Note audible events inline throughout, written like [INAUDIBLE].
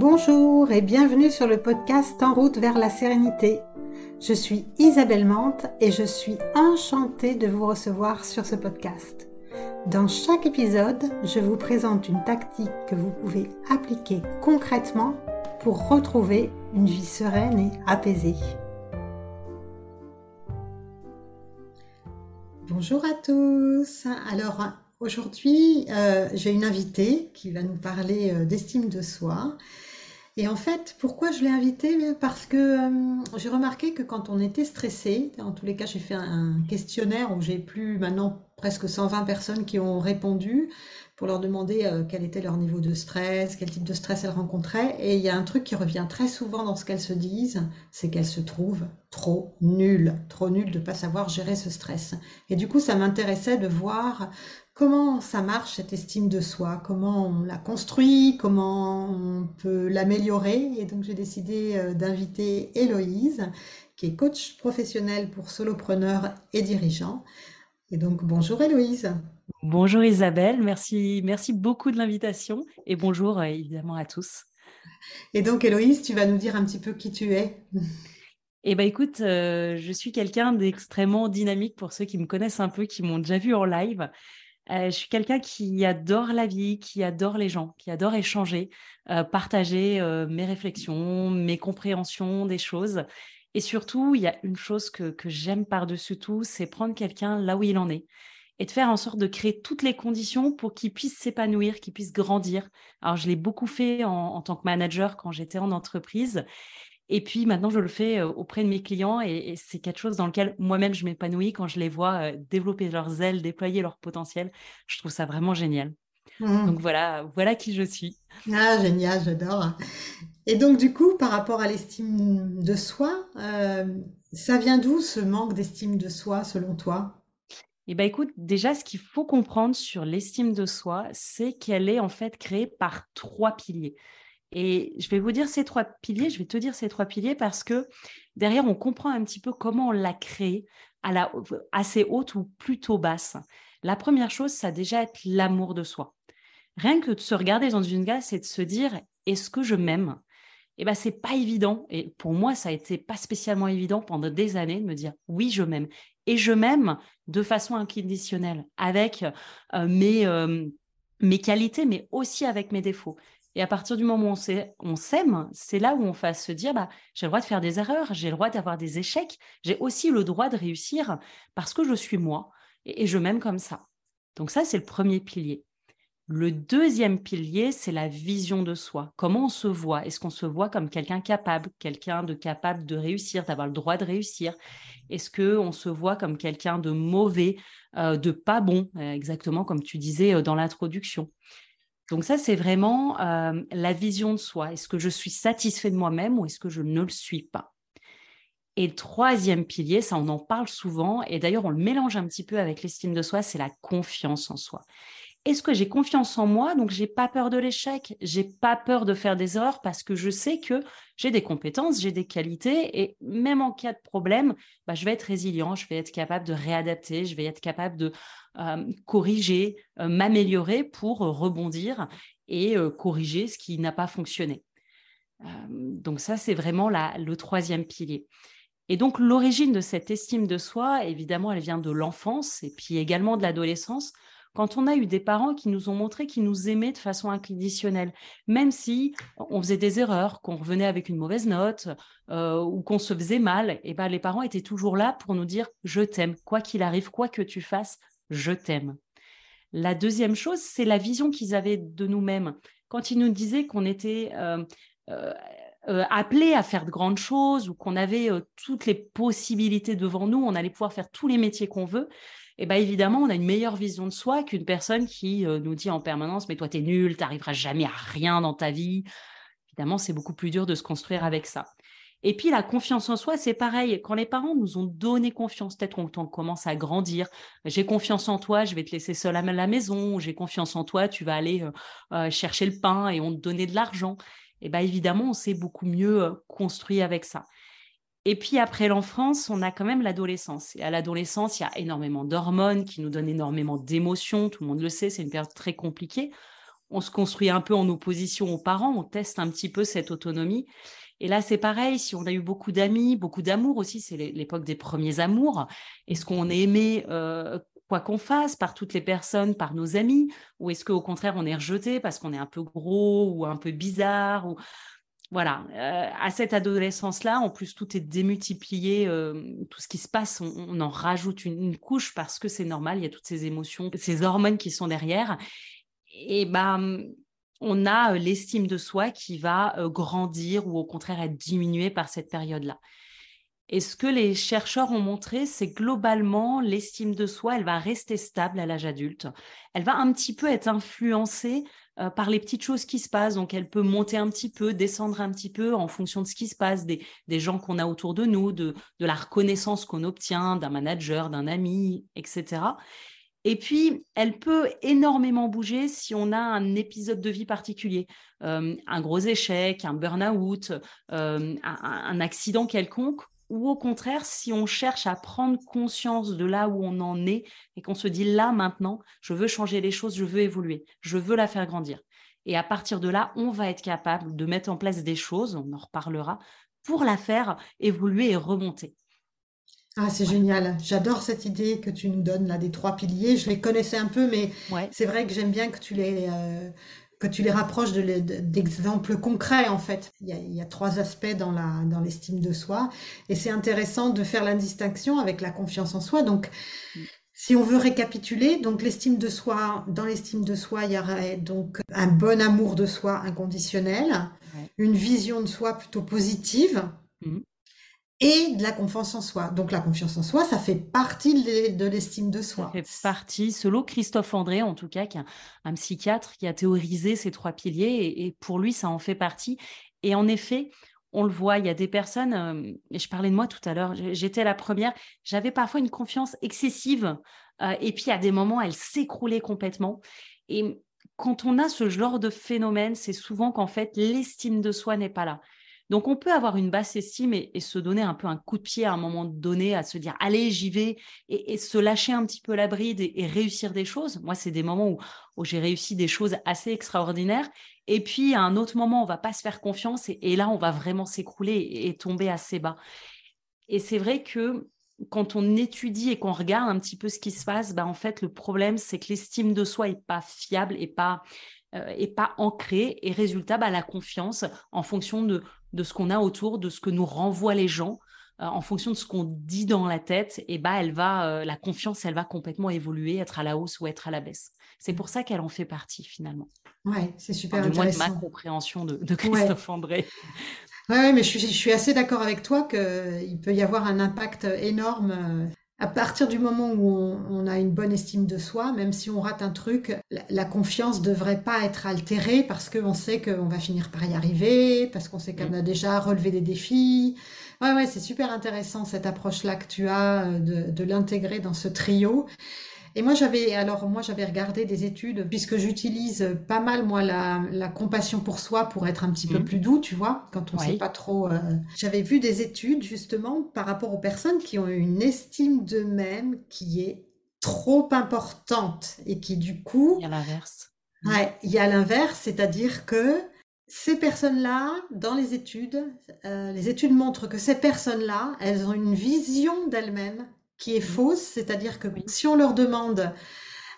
Bonjour et bienvenue sur le podcast En route vers la sérénité. Je suis Isabelle Mante et je suis enchantée de vous recevoir sur ce podcast. Dans chaque épisode, je vous présente une tactique que vous pouvez appliquer concrètement pour retrouver une vie sereine et apaisée. Bonjour à tous. Alors aujourd'hui, euh, j'ai une invitée qui va nous parler euh, d'estime de soi. Et en fait, pourquoi je l'ai invitée? Parce que euh, j'ai remarqué que quand on était stressé, en tous les cas, j'ai fait un questionnaire où j'ai plus maintenant presque 120 personnes qui ont répondu pour leur demander euh, quel était leur niveau de stress, quel type de stress elles rencontraient. Et il y a un truc qui revient très souvent dans ce qu'elles se disent, c'est qu'elles se trouvent trop nulles, trop nulles de ne pas savoir gérer ce stress. Et du coup, ça m'intéressait de voir comment ça marche cette estime de soi, comment on la construit, comment on peut l'améliorer? Et donc, j'ai décidé euh, d'inviter Héloïse, qui est coach professionnel pour solopreneurs et dirigeants. Et donc, bonjour Héloïse. Bonjour Isabelle, merci, merci beaucoup de l'invitation et bonjour euh, évidemment à tous. Et donc Héloïse, tu vas nous dire un petit peu qui tu es? Eh bien écoute, euh, je suis quelqu'un d'extrêmement dynamique pour ceux qui me connaissent un peu, qui m'ont déjà vu en live. Euh, je suis quelqu'un qui adore la vie, qui adore les gens, qui adore échanger, partager mes réflexions, mes compréhensions des choses. Et surtout, il y a une chose que, j'aime par-dessus tout, c'est prendre quelqu'un là où il en est et de faire en sorte de créer toutes les conditions pour qu'ils puissent s'épanouir, qu'ils puissent grandir. Alors, je l'ai beaucoup fait en, tant que manager quand j'étais en entreprise. Et puis maintenant, je le fais auprès de mes clients et, c'est quelque chose dans lequel moi-même je m'épanouis quand je les vois développer leurs ailes, déployer leur potentiel. Je trouve ça vraiment génial. Mmh. Donc voilà, voilà qui je suis. Ah, génial, j'adore. Et donc du coup, par rapport à l'estime de soi, euh, ça vient d'où ce manque d'estime de soi selon toi? Eh bien, écoute, déjà, ce qu'il faut comprendre sur l'estime de soi, c'est qu'elle est en fait créée par trois piliers. Et je vais vous dire ces trois piliers, je vais te dire ces trois piliers parce que derrière, on comprend un petit peu comment on l'a créée à la, assez haute ou plutôt basse. La première chose, ça a déjà être l'amour de soi. Rien que de se regarder dans une glace et de se dire, est-ce que je m'aime? Eh ben, c'est pas évident. Et pour moi, ça a été pas spécialement évident pendant des années de me dire oui, je m'aime et je m'aime de façon inconditionnelle avec euh, euh, mes qualités, mais aussi avec mes défauts. Et à partir du moment où on s'aime, c'est là où on va se dire, bah, j'ai le droit de faire des erreurs, j'ai le droit d'avoir des échecs, j'ai aussi le droit de réussir parce que je suis moi et je m'aime comme ça. Donc ça, c'est le premier pilier. Le deuxième pilier, c'est la vision de soi. Comment on se voit? Est-ce qu'on se voit comme quelqu'un capable, quelqu'un de capable de réussir, d'avoir le droit de réussir? Est-ce qu'on se voit comme quelqu'un de mauvais, euh, de pas bon, euh, exactement comme tu disais euh, dans l'introduction? Donc ça, c'est vraiment la vision de soi. Est-ce que je suis satisfait de moi-même ou est-ce que je ne le suis pas? Et troisième pilier, ça on en parle souvent, et d'ailleurs on le mélange un petit peu avec l'estime de soi, c'est la confiance en soi est-ce que j'ai confiance en moi? Donc, j'ai pas peur de l'échec, j'ai pas peur de faire des erreurs parce que je sais que j'ai des compétences, j'ai des qualités et même en cas de problème, bah, je vais être résilient, je vais être capable de réadapter, je vais être capable de euh, corriger, euh, m'améliorer pour rebondir et euh, corriger ce qui n'a pas fonctionné. donc, ça, c'est vraiment le troisième pilier. Et donc, l'origine de cette estime de soi, évidemment, elle vient de l'enfance et puis également de l'adolescence quand on a eu des parents qui nous ont montré qu'ils nous aimaient de façon inconditionnelle, même si on faisait des erreurs, qu'on revenait avec une mauvaise note euh, ou qu'on se faisait mal, et eh ben les parents étaient toujours là pour nous dire je t'aime, quoi qu'il arrive, quoi que tu fasses, je t'aime. La deuxième chose, c'est la vision qu'ils avaient de nous-mêmes. Quand ils nous disaient qu'on était euh, euh, appelés à faire de grandes choses ou qu'on avait toutes les possibilités devant nous, on allait pouvoir faire tous les métiers qu'on veut, et bien évidemment, on a une meilleure vision de soi qu'une personne qui euh, nous dit en permanence, mais toi, tu es nul, tu n'arriveras jamais à rien dans ta vie. Évidemment, c'est beaucoup plus dur de se construire avec ça. Et puis la confiance en soi, c'est pareil. Quand les parents nous ont donné confiance, peut-être quand on commence à grandir, j'ai confiance en toi, je vais te laisser seul à la maison, j'ai confiance en toi, tu vas aller euh, euh, chercher le pain et on te donnait de l'argent. Et bien évidemment, on s'est beaucoup mieux construit avec ça. Et puis après l'enfance, on a quand même l'adolescence. Et à l'adolescence, il y a énormément d'hormones qui nous donnent énormément d'émotions. Tout le monde le sait, c'est une période très compliquée. on se construit un peu en opposition aux parents, on teste un petit peu cette autonomie. Et là, c'est pareil, si on a eu beaucoup d'amis, beaucoup d'amour aussi, c'est l'époque des premiers amours, est-ce qu'on est aimé euh, quoi qu'on fasse par toutes les personnes, par nos amis, ou est-ce qu'au contraire, on est rejeté parce qu'on est un peu gros ou un peu bizarre ou... Voilà, euh, à cette adolescence-là, en plus, tout est démultiplié, euh, tout ce qui se passe, on, en rajoute une, couche parce que c'est normal, il y a toutes ces émotions, ces hormones qui sont derrière. Et ben, on a euh, l'estime de soi qui va grandir ou au contraire être diminuée par cette période-là. Et ce que les chercheurs ont montré, c'est globalement l'estime de soi, elle va rester stable à l'âge adulte. Elle va un petit peu être influencée euh, par les petites choses qui se passent. Donc, elle peut monter un petit peu, descendre un petit peu en fonction de ce qui se passe, des, gens qu'on a autour de nous, de la reconnaissance qu'on obtient d'un manager, d'un ami, etc. Et puis, elle peut énormément bouger si on a un épisode de vie particulier, euh, un gros échec, un burn-out, euh, un, accident quelconque, ou au contraire, si on cherche à prendre conscience de là où on en est et qu'on se dit là maintenant, je veux changer les choses, je veux évoluer, je veux la faire grandir. Et à partir de là, on va être capable de mettre en place des choses, on en reparlera, pour la faire évoluer et remonter. Ah, c'est génial. J'adore cette idée que tu nous donnes là des trois piliers. Je les connaissais un peu, mais c'est vrai que j'aime bien que tu les, euh, que tu les rapproches d'exemples concrets en fait. Il y, a, trois aspects dans la dans l'estime de soi, et c'est intéressant de faire la distinction avec la confiance en soi. Donc, si on veut récapituler, donc l'estime de soi, dans l'estime de soi, il y aurait donc un bon amour de soi inconditionnel, une vision de soi plutôt positive. Mm et de la confiance en soi. Donc la confiance en soi, ça fait partie de l'estime de soi. Ça fait partie, selon Christophe André en tout cas, qui est un, psychiatre qui a théorisé ces trois piliers, et, pour lui, ça en fait partie. Et en effet, on le voit, il y a des personnes, euh, et je parlais de moi tout à l'heure, j'étais la première, j'avais parfois une confiance excessive, euh, et puis à des moments, elle s'écroulait complètement. Et quand on a ce genre de phénomène, c'est souvent qu'en fait, l'estime de soi n'est pas là. Donc, on peut avoir une basse estime et, se donner un peu un coup de pied à un moment donné, à se dire, allez, j'y vais, et, se lâcher un petit peu la bride et, réussir des choses. Moi, c'est des moments où, j'ai réussi des choses assez extraordinaires. Et puis, à un autre moment, on va pas se faire confiance et, là, on va vraiment s'écrouler et, tomber assez bas. Et c'est vrai que quand on étudie et qu'on regarde un petit peu ce qui se passe, bah, en fait, le problème, c'est que l'estime de soi est pas fiable et pas, euh, pas ancrée. Et résultat, bah, la confiance, en fonction de, de ce qu'on a autour, de ce que nous renvoient les gens, euh, en fonction de ce qu'on dit dans la tête, et bah elle va, euh, la confiance, elle va complètement évoluer, être à la hausse ou être à la baisse. C'est pour ça qu'elle en fait partie finalement. Ouais, c'est super intéressant. Moins de ma compréhension de, Christophe André. Oui, mais je suis, je suis assez d'accord avec toi qu'il peut y avoir un impact énorme euh, à partir du moment où on, a une bonne estime de soi, même si on rate un truc, la, la confiance devrait pas être altérée parce qu'on sait qu'on va finir par y arriver, parce qu'on sait qu'on a déjà relevé des défis. Ouais, ouais, c'est super intéressant cette approche-là que tu as euh, de, de l'intégrer dans ce trio. Et moi, j'avais, alors, moi, j'avais regardé des études, puisque j'utilise pas mal, moi, la, la, compassion pour soi pour être un petit peu mmh. plus doux, tu vois, quand on sait pas trop. Euh, j'avais vu des études, justement, par rapport aux personnes qui ont une estime d'eux-mêmes qui est trop importante et qui, du coup. Il y a l'inverse. Ouais, il y a l'inverse, c'est-à-dire que ces personnes-là, dans les études, euh, les études montrent que ces personnes-là, elles ont une vision d'elles-mêmes qui est fausse, c'est-à-dire que si on leur demande,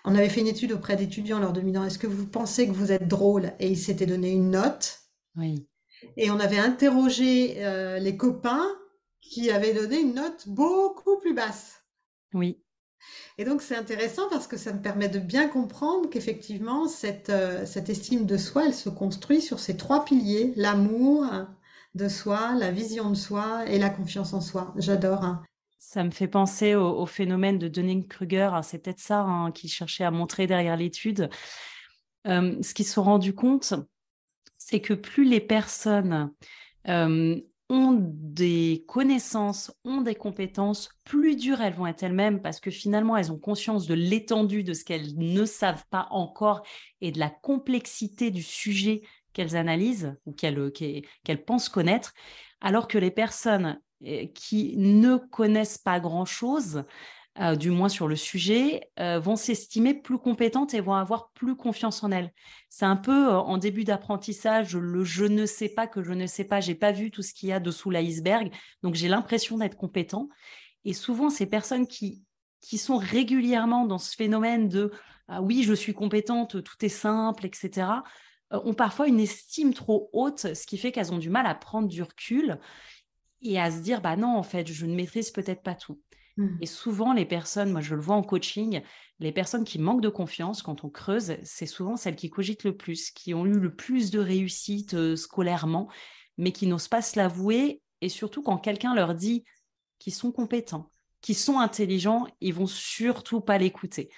on avait fait une étude auprès d'étudiants leur demandant est-ce que vous pensez que vous êtes drôle? Et ils s'étaient donné une note. Oui. Et on avait interrogé euh, les copains qui avaient donné une note beaucoup plus basse. Oui. Et donc c'est intéressant parce que ça me permet de bien comprendre qu'effectivement cette, euh, cette estime de soi, elle se construit sur ces trois piliers, l'amour de soi, la vision de soi et la confiance en soi. J'adore. Hein. Ça me fait penser au, phénomène de Dunning-Kruger. C'est peut-être ça hein, qu'il cherchait à montrer derrière l'étude. Euh, ce qu'ils se sont rendus compte, c'est que plus les personnes euh, ont des connaissances, ont des compétences, plus dures elles vont être elles-mêmes parce que finalement, elles ont conscience de l'étendue de ce qu'elles ne savent pas encore et de la complexité du sujet qu'elles analysent ou qu'elles pensent connaître, alors que les personnes qui ne connaissent pas grand-chose, euh, du moins sur le sujet, euh, vont s'estimer plus compétentes et vont avoir plus confiance en elles. C'est un peu euh, en début d'apprentissage, le je ne sais pas que je ne sais pas, j'ai pas vu tout ce qu'il y a dessous l'iceberg, donc j'ai l'impression d'être compétent. Et souvent, ces personnes qui, qui sont régulièrement dans ce phénomène de ah oui, je suis compétente, tout est simple, etc., ont parfois une estime trop haute, ce qui fait qu'elles ont du mal à prendre du recul et à se dire bah non, en fait, je ne maîtrise peut-être pas tout. Mmh. Et souvent, les personnes, moi je le vois en coaching, les personnes qui manquent de confiance, quand on creuse, c'est souvent celles qui cogitent le plus, qui ont eu le plus de réussite euh, scolairement, mais qui n'osent pas se l'avouer. Et surtout, quand quelqu'un leur dit qu'ils sont compétents, qu'ils sont intelligents, ils vont surtout pas l'écouter.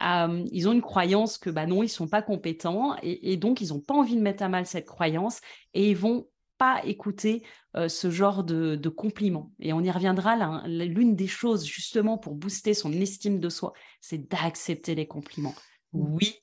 ils ont une croyance que bah non, ils sont pas compétents et, et donc ils n'ont pas envie de mettre à mal cette croyance et ils vont pas écouter euh, ce genre de, compliments. Et on y reviendra, l'une des choses justement pour booster son estime de soi, c'est d'accepter les compliments. Mmh. Oui,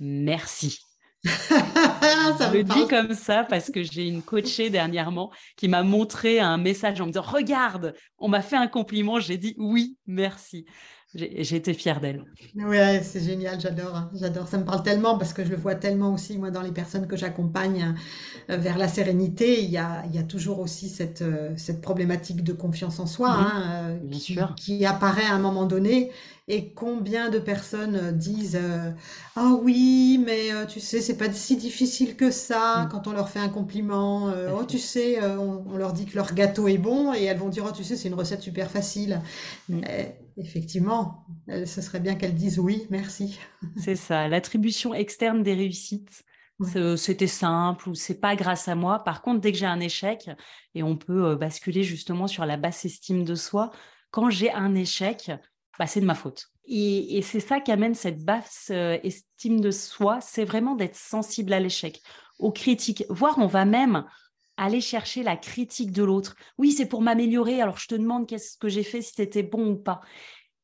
merci. [LAUGHS] ça je le dis comme ça parce que j'ai une coachée dernièrement qui m'a montré un message en me disant Regarde, on m'a fait un compliment, j'ai dit oui, merci. J'ai été fière d'elle. Ouais, c'est génial, j'adore, hein, j'adore. Ça me parle tellement parce que je le vois tellement aussi, moi, dans les personnes que j'accompagne euh, vers la sérénité. Il y a, il y a toujours aussi cette, euh, cette problématique de confiance en soi hein, euh, qui, qui, apparaît à un moment donné. Et combien de personnes disent Ah oui, mais tu sais, c'est pas si difficile que ça mm. quand on leur fait un compliment. oh, tu sais, on, on, leur dit que leur gâteau est bon et elles vont dire Oh, tu sais, c'est une recette super facile. Effectivement, ce serait bien qu'elle dise oui, merci. [LAUGHS] C'est ça, l'attribution externe des réussites. C'était simple ou c'est pas grâce à moi. Par contre, dès que j'ai un échec, et on peut euh, basculer justement sur la basse estime de soi, quand j'ai un échec, bah, c'est de ma faute. Et, c'est ça qui amène cette basse euh, estime de soi, c'est vraiment d'être sensible à l'échec, aux critiques, voire on va même aller chercher la critique de l'autre. Oui, c'est pour m'améliorer, alors je te demande qu'est-ce que j'ai fait, si c'était bon ou pas.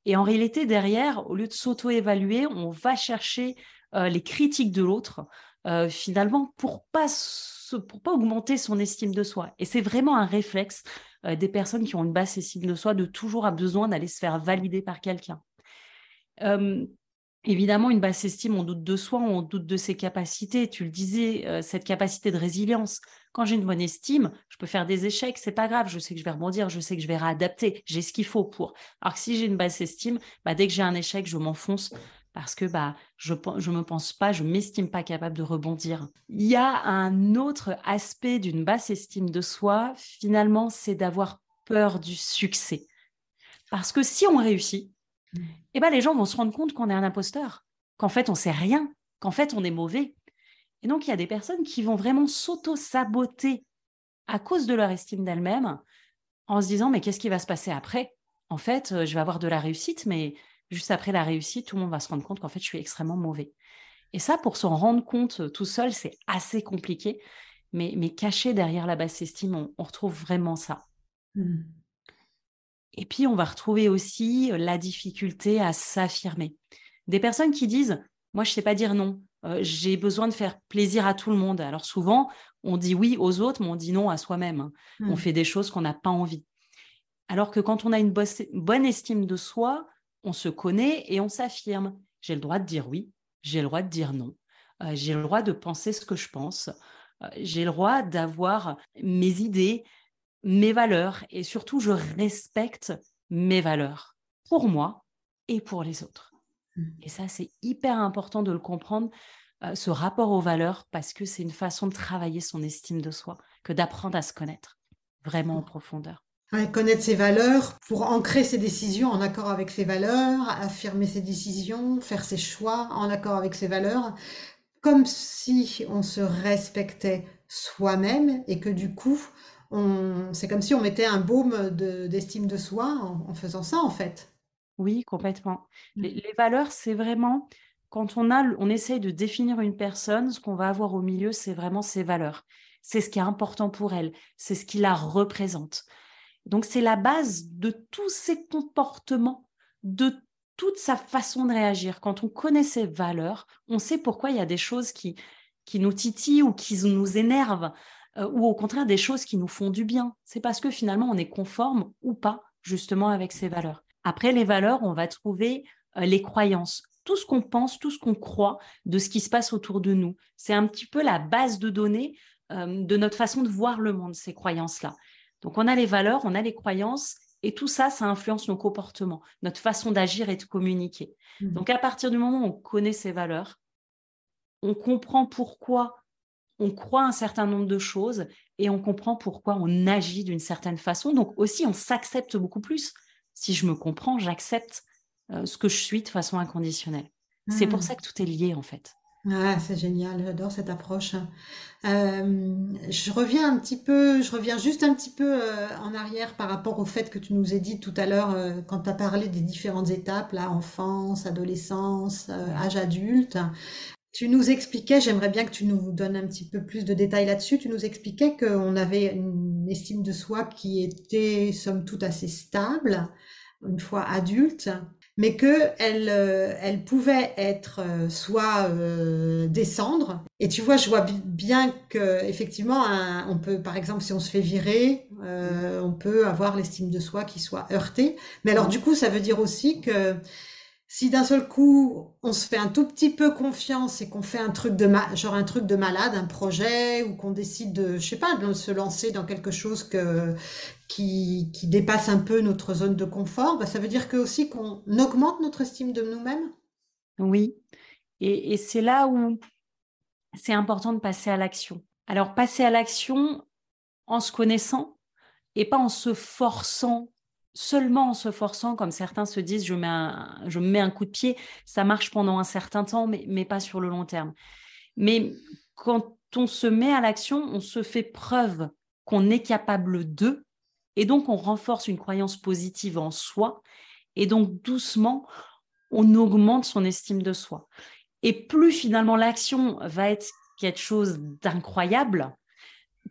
Et en réalité, derrière, au lieu de s'auto-évaluer, on va chercher euh, les critiques de l'autre, euh, finalement, pour pas pas augmenter son estime de soi. Et c'est vraiment un réflexe euh, des personnes qui ont une basse estime de soi de toujours avoir besoin d'aller se faire valider par quelqu'un. Évidemment, une basse estime, on doute de soi, on doute de ses capacités. Tu le disais, euh, cette capacité de résilience. Quand j'ai une bonne estime, je peux faire des échecs, c'est pas grave. Je sais que je vais rebondir, je sais que je vais réadapter. J'ai ce qu'il faut pour. Alors que si j'ai une basse estime, bah, dès que j'ai un échec, je m'enfonce parce que bah, je ne me pense pas, je m'estime pas capable de rebondir. Il y a un autre aspect d'une basse estime de soi, finalement, c'est d'avoir peur du succès. Parce que si on réussit. Eh ben, les gens vont se rendre compte qu'on est un imposteur, qu'en fait, on sait rien, qu'en fait, on est mauvais. Et donc, il y a des personnes qui vont vraiment s'auto-saboter à cause de leur estime d'elles-mêmes en se disant, mais qu'est-ce qui va se passer après? En fait, euh, je vais avoir de la réussite, mais juste après la réussite, tout le monde va se rendre compte qu'en fait, je suis extrêmement mauvais. Et ça, pour s'en rendre compte euh, tout seul, c'est assez compliqué. Mais, mais caché derrière la basse estime, on, retrouve vraiment ça. Mmh. Et puis, on va retrouver aussi la difficulté à s'affirmer. Des personnes qui disent, moi, je ne sais pas dire non, j'ai besoin de faire plaisir à tout le monde. Alors souvent, on dit oui aux autres, mais on dit non à soi-même. Hein. On mmh. fait des choses qu'on n'a pas envie. Alors que quand on a une bonne estime de soi, on se connaît et on s'affirme. J'ai le droit de dire oui, j'ai le droit de dire non, j'ai le droit de penser ce que je pense, j'ai le droit d'avoir mes idées, mes valeurs et surtout je respecte mes valeurs pour moi et pour les autres. Mmh. Et ça, c'est hyper important de le comprendre, euh, ce rapport aux valeurs, parce que c'est une façon de travailler son estime de soi, que d'apprendre à se connaître vraiment en profondeur. connaître ses valeurs pour ancrer ses décisions en accord avec ses valeurs, affirmer ses décisions, faire ses choix en accord avec ses valeurs, comme si on se respectait soi-même et que du coup, c'est comme si on mettait un baume d'estime de, soi en, faisant ça, en fait. Oui, complètement. Mmh. Les, valeurs, c'est vraiment quand on a, on essaye de définir une personne, ce qu'on va avoir au milieu, c'est vraiment ses valeurs. C'est ce qui est important pour elle, c'est ce qui la représente. Donc c'est la base de tous ses comportements, de toute sa façon de réagir. Quand on connaît ses valeurs, on sait pourquoi il y a des choses qui, qui nous titillent ou qui nous énervent. Euh, ou au contraire des choses qui nous font du bien. C'est parce que finalement on est conforme ou pas justement avec ces valeurs. Après les valeurs, on va trouver euh, les croyances, tout ce qu'on pense, tout ce qu'on croit de ce qui se passe autour de nous. C'est un petit peu la base de données euh, de notre façon de voir le monde, ces croyances-là. Donc on a les valeurs, on a les croyances, et tout ça, ça influence nos comportements, notre façon d'agir et de communiquer. Mmh. Donc à partir du moment où on connaît ces valeurs, on comprend pourquoi on croit un certain nombre de choses et on comprend pourquoi on agit d'une certaine façon. Donc aussi, on s'accepte beaucoup plus. Si je me comprends, j'accepte euh, ce que je suis de façon inconditionnelle. C'est pour mmh. ça que tout est lié en fait. Ah, c'est génial, j'adore cette approche. Euh, je reviens un petit peu, je reviens juste un petit peu euh, en arrière par rapport au fait que tu nous as dit tout à l'heure quand tu as parlé des différentes étapes, là, enfance, adolescence, âge adulte. Tu nous expliquais, j'aimerais bien que tu nous donnes un petit peu plus de détails là-dessus, tu nous expliquais qu'on avait une estime de soi qui était, somme toute, assez stable, une fois adulte, mais que elle, euh, elle pouvait être euh, soit euh, descendre. Et tu vois, je vois bien que effectivement, on peut, par exemple, si on se fait virer, on peut avoir l'estime de soi qui soit heurtée. Mais alors, du coup, ça veut dire aussi que si d'un seul coup on se fait un tout petit peu confiance et qu'on fait un truc de genre un truc de malade, un projet ou qu'on décide de je sais pas de se lancer dans quelque chose que qui, dépasse un peu notre zone de confort, bah, ça veut dire que aussi qu'on augmente notre estime de nous-mêmes. Oui, et c'est là où c'est important de passer à l'action. Alors passer à l'action en se connaissant et pas en se forçant seulement en se forçant, comme certains se disent, je, mets un, je me mets un coup de pied, ça marche pendant un certain temps, mais, mais pas sur le long terme. Mais quand on se met à l'action, on se fait preuve qu'on est capable d'eux, et donc on renforce une croyance positive en soi, et donc doucement, on augmente son estime de soi. Et plus finalement l'action va être quelque chose d'incroyable,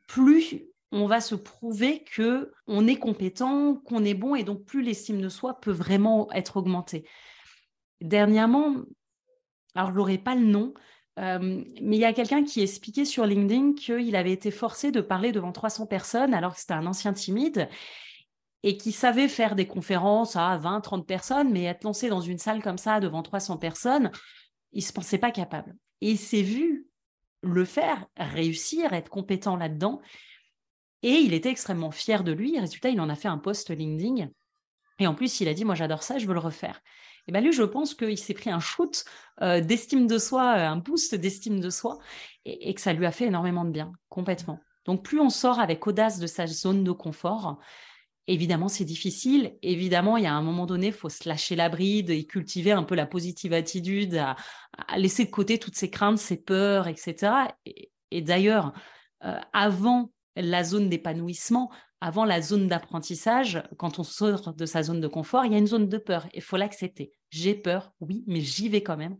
plus on va se prouver que on est compétent, qu'on est bon, et donc plus l'estime de soi peut vraiment être augmentée. Dernièrement, alors je n'aurai pas le nom, euh, mais il y a quelqu'un qui expliquait sur LinkedIn qu'il avait été forcé de parler devant 300 personnes alors que c'était un ancien timide et qui savait faire des conférences à 20, 30 personnes, mais être lancé dans une salle comme ça devant 300 personnes, il ne se pensait pas capable. Et il s'est vu le faire, réussir, être compétent là-dedans. Et il était extrêmement fier de lui. Résultat, il en a fait un post LinkedIn. Et en plus, il a dit, moi j'adore ça, je veux le refaire. Et bien lui, je pense qu'il s'est pris un shoot euh, d'estime de soi, euh, un boost d'estime de soi, et, que ça lui a fait énormément de bien, complètement. Donc plus on sort avec audace de sa zone de confort, évidemment c'est difficile. Évidemment, il y a un moment donné, il faut se lâcher la bride et cultiver un peu la positive attitude, à, laisser de côté toutes ses craintes, ses peurs, etc. Et, d'ailleurs, euh, avant la zone d'épanouissement, avant la zone d'apprentissage, quand on sort de sa zone de confort, il y a une zone de peur. Il faut l'accepter. J'ai peur, oui, mais j'y vais quand même.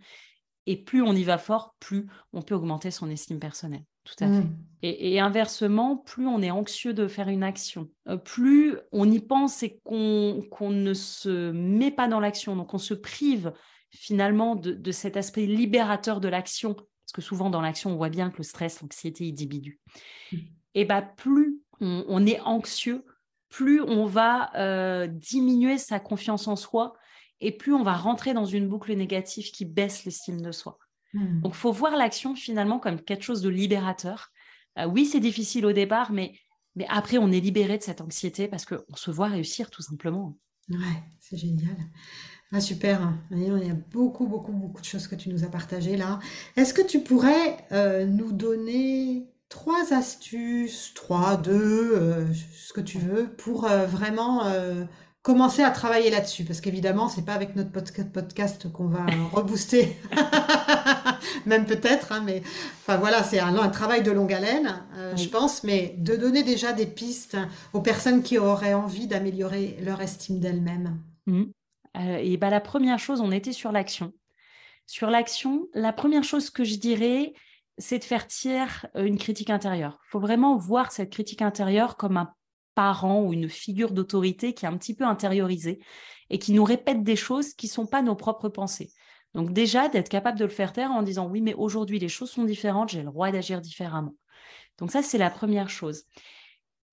Et plus on y va fort, plus on peut augmenter son estime personnelle. Tout à fait. Mmh. Et, inversement, plus on est anxieux de faire une action, euh, plus on y pense et qu'on ne se met pas dans l'action. Donc on se prive finalement de, cet aspect libérateur de l'action. Parce que souvent dans l'action, on voit bien que le stress, l'anxiété, il diminue. Mmh et bah, plus on, est anxieux, plus on va euh, diminuer sa confiance en soi et plus on va rentrer dans une boucle négative qui baisse l'estime de soi. Hmm. Donc, il faut voir l'action finalement comme quelque chose de libérateur. Euh, oui, c'est difficile au départ, mais, mais après, on est libéré de cette anxiété parce qu'on se voit réussir tout simplement. Ouais, c'est génial. Ah, super. Il y a beaucoup, beaucoup, beaucoup de choses que tu nous as partagées là. Est-ce que tu pourrais euh, nous donner trois astuces, trois, deux, euh, ce que tu veux, pour euh, vraiment euh, commencer à travailler là-dessus. Parce qu'évidemment, c'est pas avec notre podcast qu'on va [LAUGHS] rebooster, [LAUGHS] même peut-être, hein, mais enfin voilà, c'est un, un, travail de longue haleine, je pense, mais de donner déjà des pistes aux personnes qui auraient envie d'améliorer leur estime d'elles-mêmes. Mmh. et bah, la première chose, on était sur l'action. Sur l'action, la première chose que je dirais, c'est de faire tiers euh, une critique intérieure. Il faut vraiment voir cette critique intérieure comme un parent ou une figure d'autorité qui est un petit peu intériorisée et qui nous répète des choses qui ne sont pas nos propres pensées. Donc déjà, d'être capable de le faire taire en disant oui, mais aujourd'hui, les choses sont différentes, j'ai le droit d'agir différemment. Donc ça, c'est la première chose.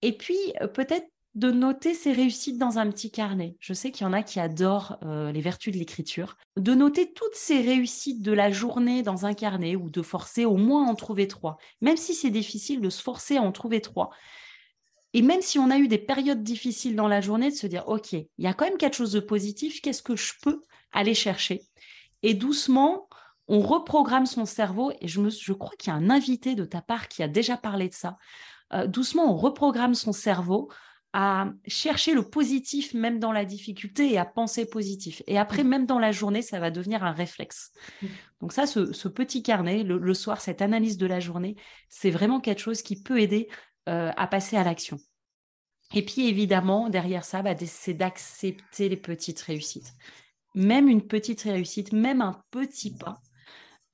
Et puis, euh, peut-être de noter ses réussites dans un petit carnet. Je sais qu'il y en a qui adorent euh, les vertus de l'écriture. De noter toutes ses réussites de la journée dans un carnet ou de forcer au moins à en trouver trois. Même si c'est difficile de se forcer à en trouver trois. Et même si on a eu des périodes difficiles dans la journée, de se dire, OK, il y a quand même quelque chose de positif, qu'est-ce que je peux aller chercher? Et doucement, on reprogramme son cerveau. Et je, crois qu'il y a un invité de ta part qui a déjà parlé de ça. Euh, doucement, on reprogramme son cerveau à chercher le positif même dans la difficulté et à penser positif. Et après, mmh. même dans la journée, ça va devenir un réflexe. Mmh. Donc ça, ce, petit carnet, le, soir, cette analyse de la journée, c'est vraiment quelque chose qui peut aider euh, à passer à l'action. Et puis évidemment, derrière ça, bah, c'est d'accepter les petites réussites. Même une petite réussite, même un petit pas,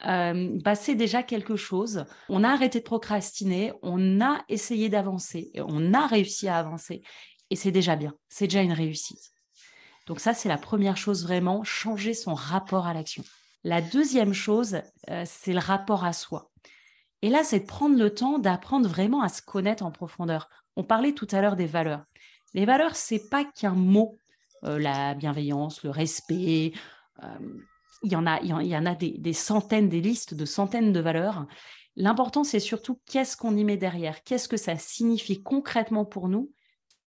euh, c'est déjà quelque chose. On a arrêté de procrastiner, on a essayé d'avancer, on a réussi à avancer, et c'est déjà bien, c'est déjà une réussite. Donc ça, c'est la première chose vraiment, changer son rapport à l'action. La deuxième chose, euh, c'est le rapport à soi. Et là, c'est de prendre le temps d'apprendre vraiment à se connaître en profondeur. On parlait tout à l'heure des valeurs. Les valeurs, c'est pas qu'un mot, euh, la bienveillance, le respect, il y en a, il y en a des, centaines, des listes de centaines de valeurs. L'important, c'est surtout qu'est-ce qu'on y met derrière, qu'est-ce que ça signifie concrètement pour nous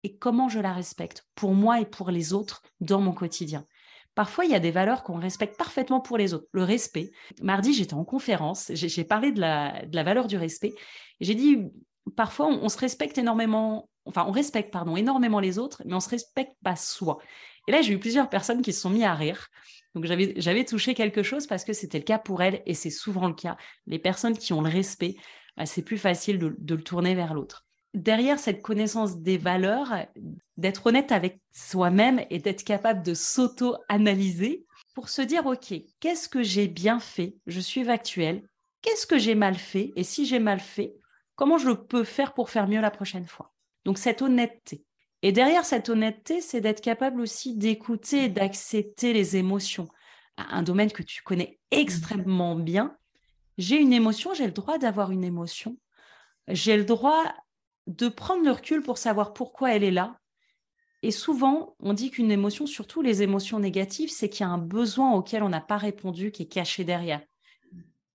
et comment je la respecte pour moi et pour les autres dans mon quotidien. Parfois, il y a des valeurs qu'on respecte parfaitement pour les autres. Le respect. Mardi, j'étais en conférence, j'ai parlé de la, valeur du respect. J'ai dit, parfois, on, on, se respecte énormément, enfin, on respecte, pardon, énormément les autres, mais on se respecte pas soi. Et là, j'ai eu plusieurs personnes qui se sont mis à rire donc j'avais touché quelque chose parce que c'était le cas pour elle et c'est souvent le cas. Les personnes qui ont le respect, bah, c'est plus facile de, le tourner vers l'autre. Derrière cette connaissance des valeurs, d'être honnête avec soi-même et d'être capable de s'auto-analyser pour se dire, OK, qu'est-ce que j'ai bien fait? Je suis actuelle. Qu'est-ce que j'ai mal fait? Et si j'ai mal fait, comment je peux faire pour faire mieux la prochaine fois? Donc cette honnêteté. Et derrière cette honnêteté, c'est d'être capable aussi d'écouter d'accepter les émotions. Un domaine que tu connais extrêmement bien. J'ai une émotion, j'ai le droit d'avoir une émotion. J'ai le droit de prendre le recul pour savoir pourquoi elle est là. Et souvent, on dit qu'une émotion, surtout les émotions négatives, c'est qu'il y a un besoin auquel on n'a pas répondu qui est caché derrière.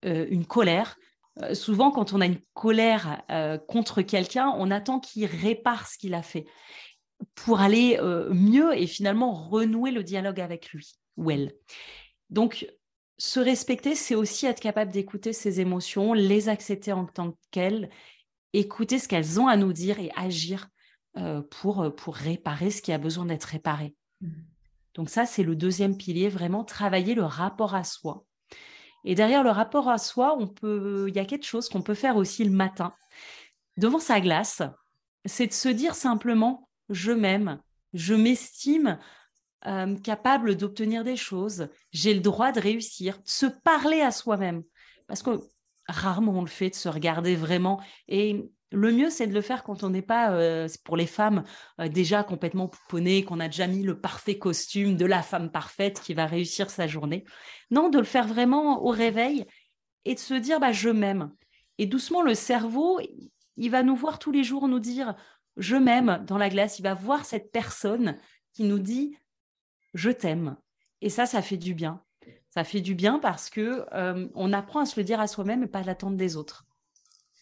Euh, une colère. Euh, souvent, quand on a une colère euh, contre quelqu'un, on attend qu'il répare ce qu'il a fait pour aller euh, mieux et finalement renouer le dialogue avec lui ou elle. Donc, se respecter, c'est aussi être capable d'écouter ses émotions, les accepter en tant qu'elles, écouter ce qu'elles ont à nous dire et agir euh, pour, euh, pour réparer ce qui a besoin d'être réparé. Mmh. Donc ça, c'est le deuxième pilier, vraiment travailler le rapport à soi. Et derrière le rapport à soi, on peut, il y a quelque chose qu'on peut faire aussi le matin, devant sa glace, c'est de se dire simplement, je m'aime, je m'estime euh, capable d'obtenir des choses, j'ai le droit de réussir, de se parler à soi-même. Parce que rarement on le fait, de se regarder vraiment. Et le mieux, c'est de le faire quand on n'est pas, euh, pour les femmes, euh, déjà complètement pouponnées, qu'on a déjà mis le parfait costume de la femme parfaite qui va réussir sa journée. Non, de le faire vraiment au réveil et de se dire, bah, je m'aime. Et doucement, le cerveau, il va nous voir tous les jours nous dire, je m'aime dans la glace, il va voir cette personne qui nous dit je t'aime. Et ça, ça fait du bien. Ça fait du bien parce que euh, on apprend à se le dire à soi-même et pas à l'attendre des autres.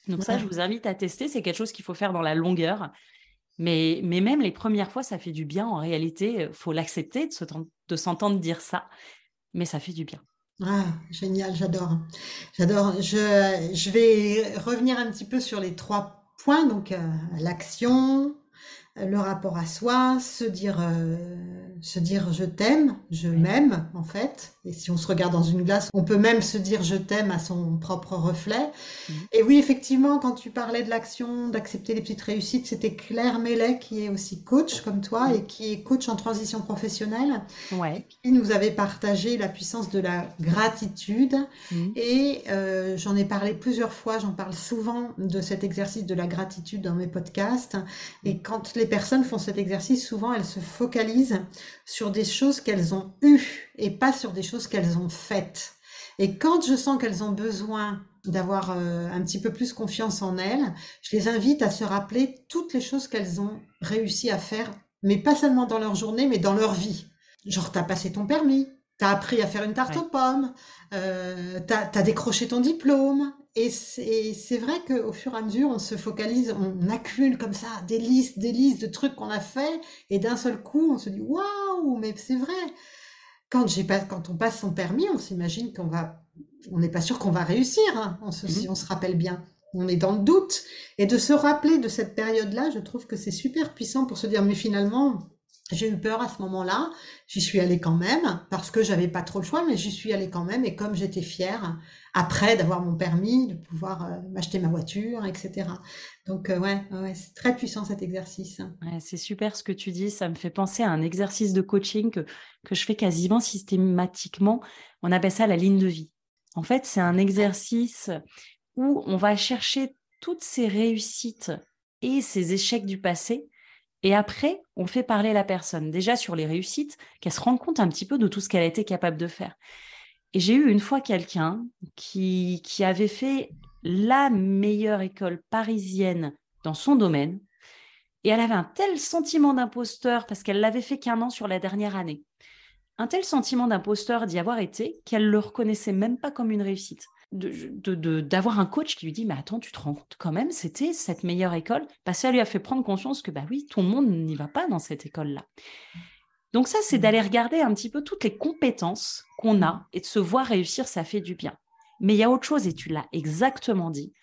Donc ça, je vous invite à tester. C'est quelque chose qu'il faut faire dans la longueur. Mais, mais même les premières fois, ça fait du bien. En réalité, il faut l'accepter de s'entendre dire ça. Mais ça fait du bien. Ah, génial, j'adore. J'adore. Je, je vais revenir un petit peu sur les trois point, donc euh, l'action, le rapport à soi, se dire, euh, se dire je t'aime, je m'aime en fait. Et si on se regarde dans une glace, on peut même se dire je t'aime à son propre reflet. Et oui, effectivement, quand tu parlais de l'action, d'accepter les petites réussites, c'était Claire Mellet qui est aussi coach comme toi et qui est coach en transition professionnelle. Ouais. Qui nous avait partagé la puissance de la gratitude. Et euh, j'en ai parlé plusieurs fois, j'en parle souvent de cet exercice de la gratitude dans mes podcasts. Et quand les personnes font cet exercice, souvent elles se focalisent sur des choses qu'elles ont eues et pas sur des choses qu'elles ont faites. Et quand je sens qu'elles ont besoin d'avoir euh, un petit peu plus confiance en elles, je les invite à se rappeler toutes les choses qu'elles ont réussi à faire, mais pas seulement dans leur journée, mais dans leur vie. Genre, t'as passé ton permis, t'as appris à faire une tarte aux pommes, euh, t'as as décroché ton diplôme. Et c'est vrai qu'au fur et à mesure, on se focalise, on accumule comme ça des listes, des listes de trucs qu'on a fait, et d'un seul coup, on se dit waouh, mais c'est vrai. Quand, pas, quand on passe son permis, on s'imagine qu'on va, on n'est pas sûr qu'on va réussir, hein, on se, si on se rappelle bien. On est dans le doute. Et de se rappeler de cette période-là, je trouve que c'est super puissant pour se dire, mais finalement, j'ai eu peur à ce moment-là, j'y suis allée quand même, parce que j'avais pas trop le choix, mais j'y suis allée quand même, et comme j'étais fière, après d'avoir mon permis, de pouvoir euh, m'acheter ma voiture, etc. Donc euh, ouais, ouais c'est très puissant cet exercice. Ouais, c'est super ce que tu dis, ça me fait penser à un exercice de coaching que, que je fais quasiment systématiquement, on appelle ça la ligne de vie. En fait, c'est un exercice où on va chercher toutes ces réussites et ces échecs du passé et après, on fait parler la personne, déjà sur les réussites, qu'elle se rende compte un petit peu de tout ce qu'elle a été capable de faire. Et j'ai eu une fois quelqu'un qui, qui avait fait la meilleure école parisienne dans son domaine, et elle avait un tel sentiment d'imposteur parce qu'elle l'avait fait qu'un an sur la dernière année. Un tel sentiment d'imposteur d'y avoir été qu'elle ne le reconnaissait même pas comme une réussite d'avoir un coach qui lui dit mais attends tu te rends compte quand même c'était cette meilleure école. Parce que ça lui a fait prendre conscience que bah oui tout le monde n'y va pas dans cette école là donc ça c'est mmh. d'aller regarder un petit peu toutes les compétences qu'on a et de se voir réussir ça fait du bien. Mais il y a autre chose et tu l'as exactement dit.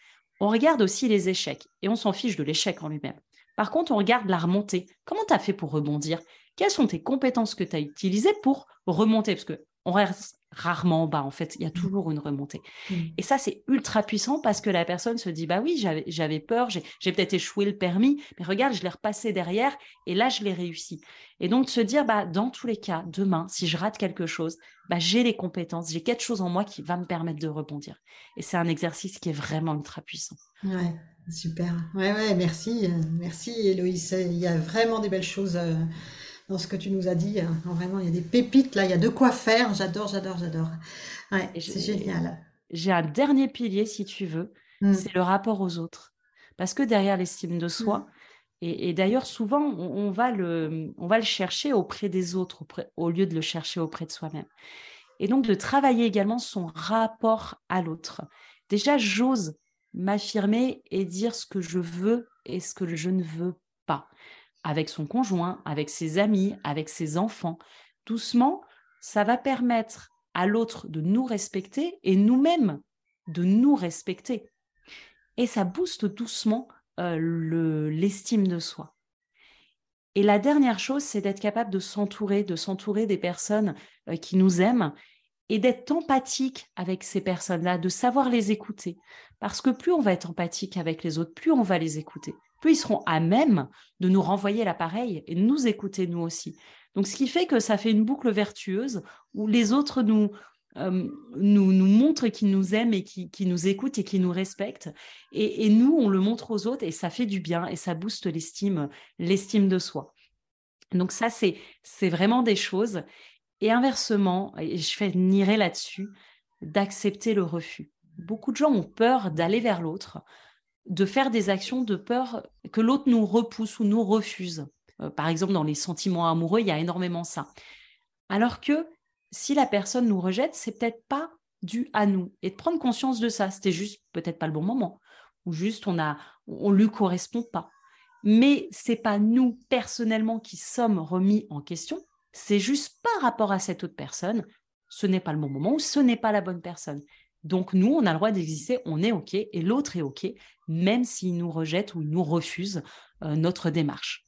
On regarde aussi les échecs et on s'en fiche de l'échec en lui-même. Par contre on regarde la remontée. Comment tu as fait pour rebondir? Quelles sont tes compétences que tu as utilisées pour remonter? Parce que on reste rarement en bas. En fait, il y a mmh. toujours une remontée. Mmh. Et ça, c'est ultra puissant parce que la personne se dit, bah oui, j'avais peur, j'ai peut-être échoué le permis, mais regarde, je l'ai repassé derrière et là, je l'ai réussi. Et donc, de se dire, bah, dans tous les cas, demain, si je rate quelque chose, bah, j'ai les compétences, j'ai quelque chose en moi qui va me permettre de rebondir. Et c'est un exercice qui est vraiment ultra puissant. Ouais, super. Ouais, ouais, merci. Euh, merci, Héloïse. Il y a vraiment des belles choses. Euh, dans ce que tu nous as dit. Hein. Vraiment, il y a des pépites là, il y a de quoi faire. J'adore, j'adore, j'adore. Ouais, c'est génial. J'ai un dernier pilier, si tu veux, mmh. c'est le rapport aux autres. Parce que derrière l'estime de soi, mmh. et, d'ailleurs, souvent, on, va le, on va le chercher auprès des autres au lieu de le chercher auprès de soi-même. Et donc, de travailler également son rapport à l'autre. Déjà, j'ose m'affirmer et dire ce que je veux et ce que je ne veux pas avec son conjoint, avec ses amis, avec ses enfants. Doucement, ça va permettre à l'autre de nous respecter et nous-mêmes de nous respecter. Et ça booste doucement euh, l'estime de soi. Et la dernière chose, c'est d'être capable de s'entourer, de s'entourer des personnes euh, qui nous aiment et d'être empathique avec ces personnes-là, de savoir les écouter. Parce que plus on va être empathique avec les autres, plus on va les écouter plus ils seront à même de nous renvoyer l'appareil et de nous écouter nous aussi. Donc, ce qui fait que ça fait une boucle vertueuse où les autres nous, euh, nous, nous montrent qu'ils nous aiment et qui, nous écoutent et qui nous respectent. Et, nous, on le montre aux autres et ça fait du bien et ça booste l'estime, l'estime de soi. Donc ça, c'est, c'est vraiment des choses. Et inversement, et je fais nier là-dessus, d'accepter le refus. Beaucoup de gens ont peur d'aller vers l'autre de faire des actions de peur que l'autre nous repousse ou nous refuse. Euh, par exemple, dans les sentiments amoureux, il y a énormément ça. Alors que si la personne nous rejette, c'est peut-être pas dû à nous. Et de prendre conscience de ça, c'était juste peut-être pas le bon moment, ou juste on a, on lui correspond pas. Mais c'est pas nous personnellement qui sommes remis en question. C'est juste par rapport à cette autre personne. Ce n'est pas le bon moment ou ce n'est pas la bonne personne. Donc nous, on a le droit d'exister, on est OK, et l'autre est OK, même s'il nous rejette ou nous refuse euh, notre démarche.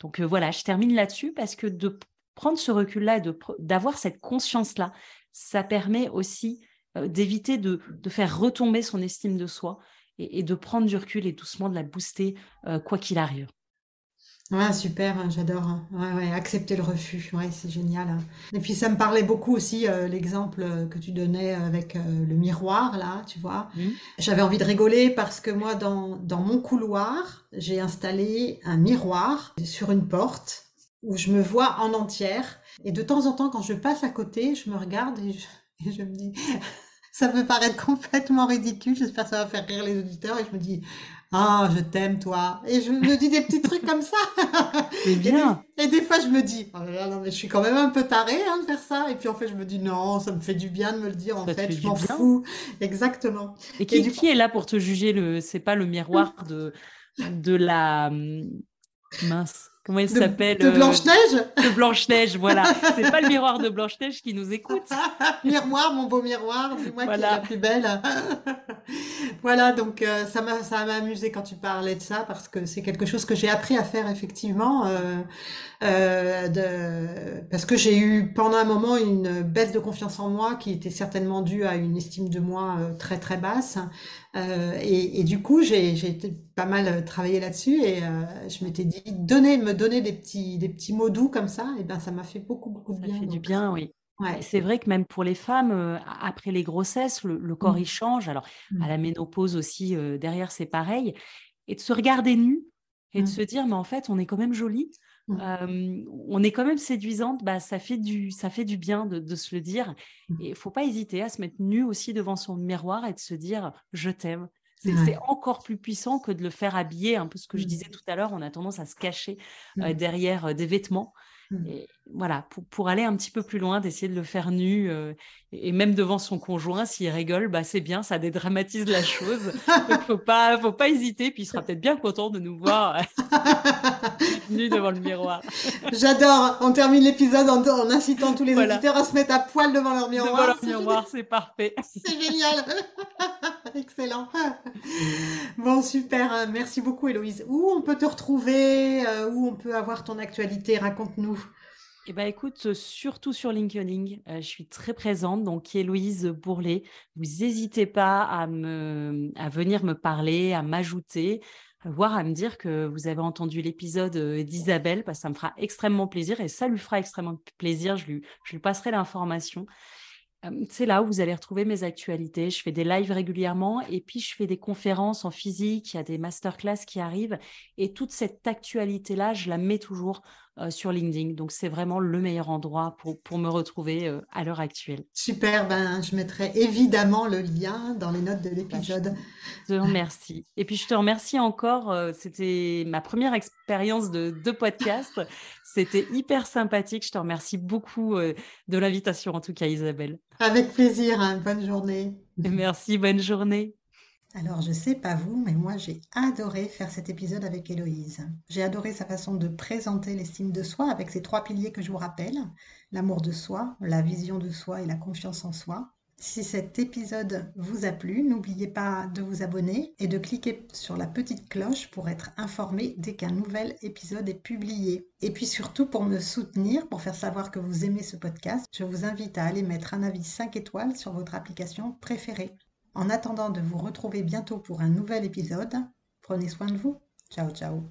Donc euh, voilà, je termine là-dessus parce que de prendre ce recul-là et d'avoir cette conscience-là, ça permet aussi euh, d'éviter de, faire retomber son estime de soi et, de prendre du recul et doucement de la booster quoi qu'il arrive. Ouais, super, hein, j'adore. Hein. Ouais, ouais, accepter le refus, ouais, c'est génial. Hein. Et puis ça me parlait beaucoup aussi euh, l'exemple euh, que tu donnais avec euh, le miroir là, tu vois. Mmh. J'avais envie de rigoler parce que moi dans, dans mon couloir, j'ai installé un miroir sur une porte où je me vois en entière et de temps en temps quand je passe à côté, je me regarde et je, et je me dis [LAUGHS] Ça peut paraître complètement ridicule. J'espère que ça va faire rire les auditeurs. Et je me dis, ah, je t'aime, toi. Et je me dis des petits trucs comme ça. [LAUGHS] C'est bien. Et des, fois, je me dis, oh non, mais je suis quand même un peu tarée hein, de faire ça. Et puis, en fait, je me dis, non, ça me fait du bien de me le dire. En fait, je m'en fous. Exactement. Et qui, qui est là pour te juger le... C'est pas le miroir de, de la mince. Comment elle s'appelle De Blanche-Neige De Blanche-Neige, voilà. [LAUGHS] C'est pas le miroir de Blanche-Neige qui nous écoute. [LAUGHS] miroir, mon beau miroir, c'est moi qui est la plus belle. [LAUGHS] voilà, donc euh, ça m'a ça m'a amusé quand tu parlais de ça parce que c'est quelque chose que j'ai appris à faire effectivement. Euh, euh, de... parce que j'ai eu pendant un moment une baisse de confiance en moi qui était certainement due à une estime de moi très très basse. Et, et, du coup, j'ai pas mal travaillé là-dessus et je m'étais dit donner me donner des petits, des petits mots doux comme ça, et ben ça m'a fait beaucoup, beaucoup de ça bien. Ça fait du bien, oui. Ouais. C'est vrai que même pour les femmes, euh, après les grossesses, le, corps mmh. il change. Alors mmh. à la ménopause aussi, euh, derrière c'est pareil. Et de se regarder nu et de mmh. se dire, mais en fait, on est quand même jolie, on est quand même séduisante. Bah ça fait du, ça fait du bien de, de se le dire. Et il faut pas hésiter à se mettre nu aussi devant son miroir et de se dire, je t'aime. C'est encore plus puissant que de le faire habiller, un peu ce que je mmh. disais tout à l'heure, on a tendance à se cacher mmh. derrière des vêtements. Mmh. Et voilà, pour, aller un petit peu plus loin, d'essayer de le faire nu, et même devant son conjoint, s'il rigole, bah c'est bien, ça dédramatise la chose. [LAUGHS] Il faut pas, faut pas hésiter, puis il sera peut-être bien content de nous voir [LAUGHS] nu devant le miroir. J'adore. On termine l'épisode en, incitant tous les auditeurs à se mettre à poil devant leur miroir. Devant leur miroir, c'est parfait. [LAUGHS] C'est génial. Excellent. Bon, super. Merci beaucoup, Héloïse. Où on peut te retrouver euh, Où on peut avoir ton actualité? Raconte-nous. Eh ben, écoute, surtout sur LinkedIn, euh, je suis très présente. Donc, Héloïse Bourlet, vous n'hésitez pas à, me, à venir me parler, à m'ajouter, voire à me dire que vous avez entendu l'épisode euh, d'Isabelle, parce que ça me fera extrêmement plaisir et ça lui fera extrêmement plaisir. Je lui, je lui passerai l'information c'est là où vous allez retrouver mes actualités. Je fais des lives régulièrement et puis je fais des conférences en physique, il y a des masterclass qui arrivent et toute cette actualité-là, je la mets toujours sur LinkedIn. Donc c'est vraiment le meilleur endroit pour, pour me retrouver à l'heure actuelle. Super, ben, je mettrai évidemment le lien dans les notes de bah, l'épisode. je te remercie. Et puis je te remercie encore, c'était ma première expérience de, de podcast. C'était hyper sympathique. Je te remercie beaucoup euh, de l'invitation, en tout cas, Isabelle. Avec plaisir. Hein. Bonne journée. Merci. Bonne journée. Alors, je sais pas vous, mais moi, j'ai adoré faire cet épisode avec Héloïse. J'ai adoré sa façon de présenter l'estime de soi avec ces trois piliers que je vous rappelle l'amour de soi, la vision de soi et la confiance en soi. Si cet épisode vous a plu, n'oubliez pas de vous abonner et de cliquer sur la petite cloche pour être informé dès qu'un nouvel épisode est publié. Et puis surtout pour me soutenir, pour faire savoir que vous aimez ce podcast, je vous invite à aller mettre un avis 5 étoiles sur votre application préférée. En attendant de vous retrouver bientôt pour un nouvel épisode, prenez soin de vous. Ciao ciao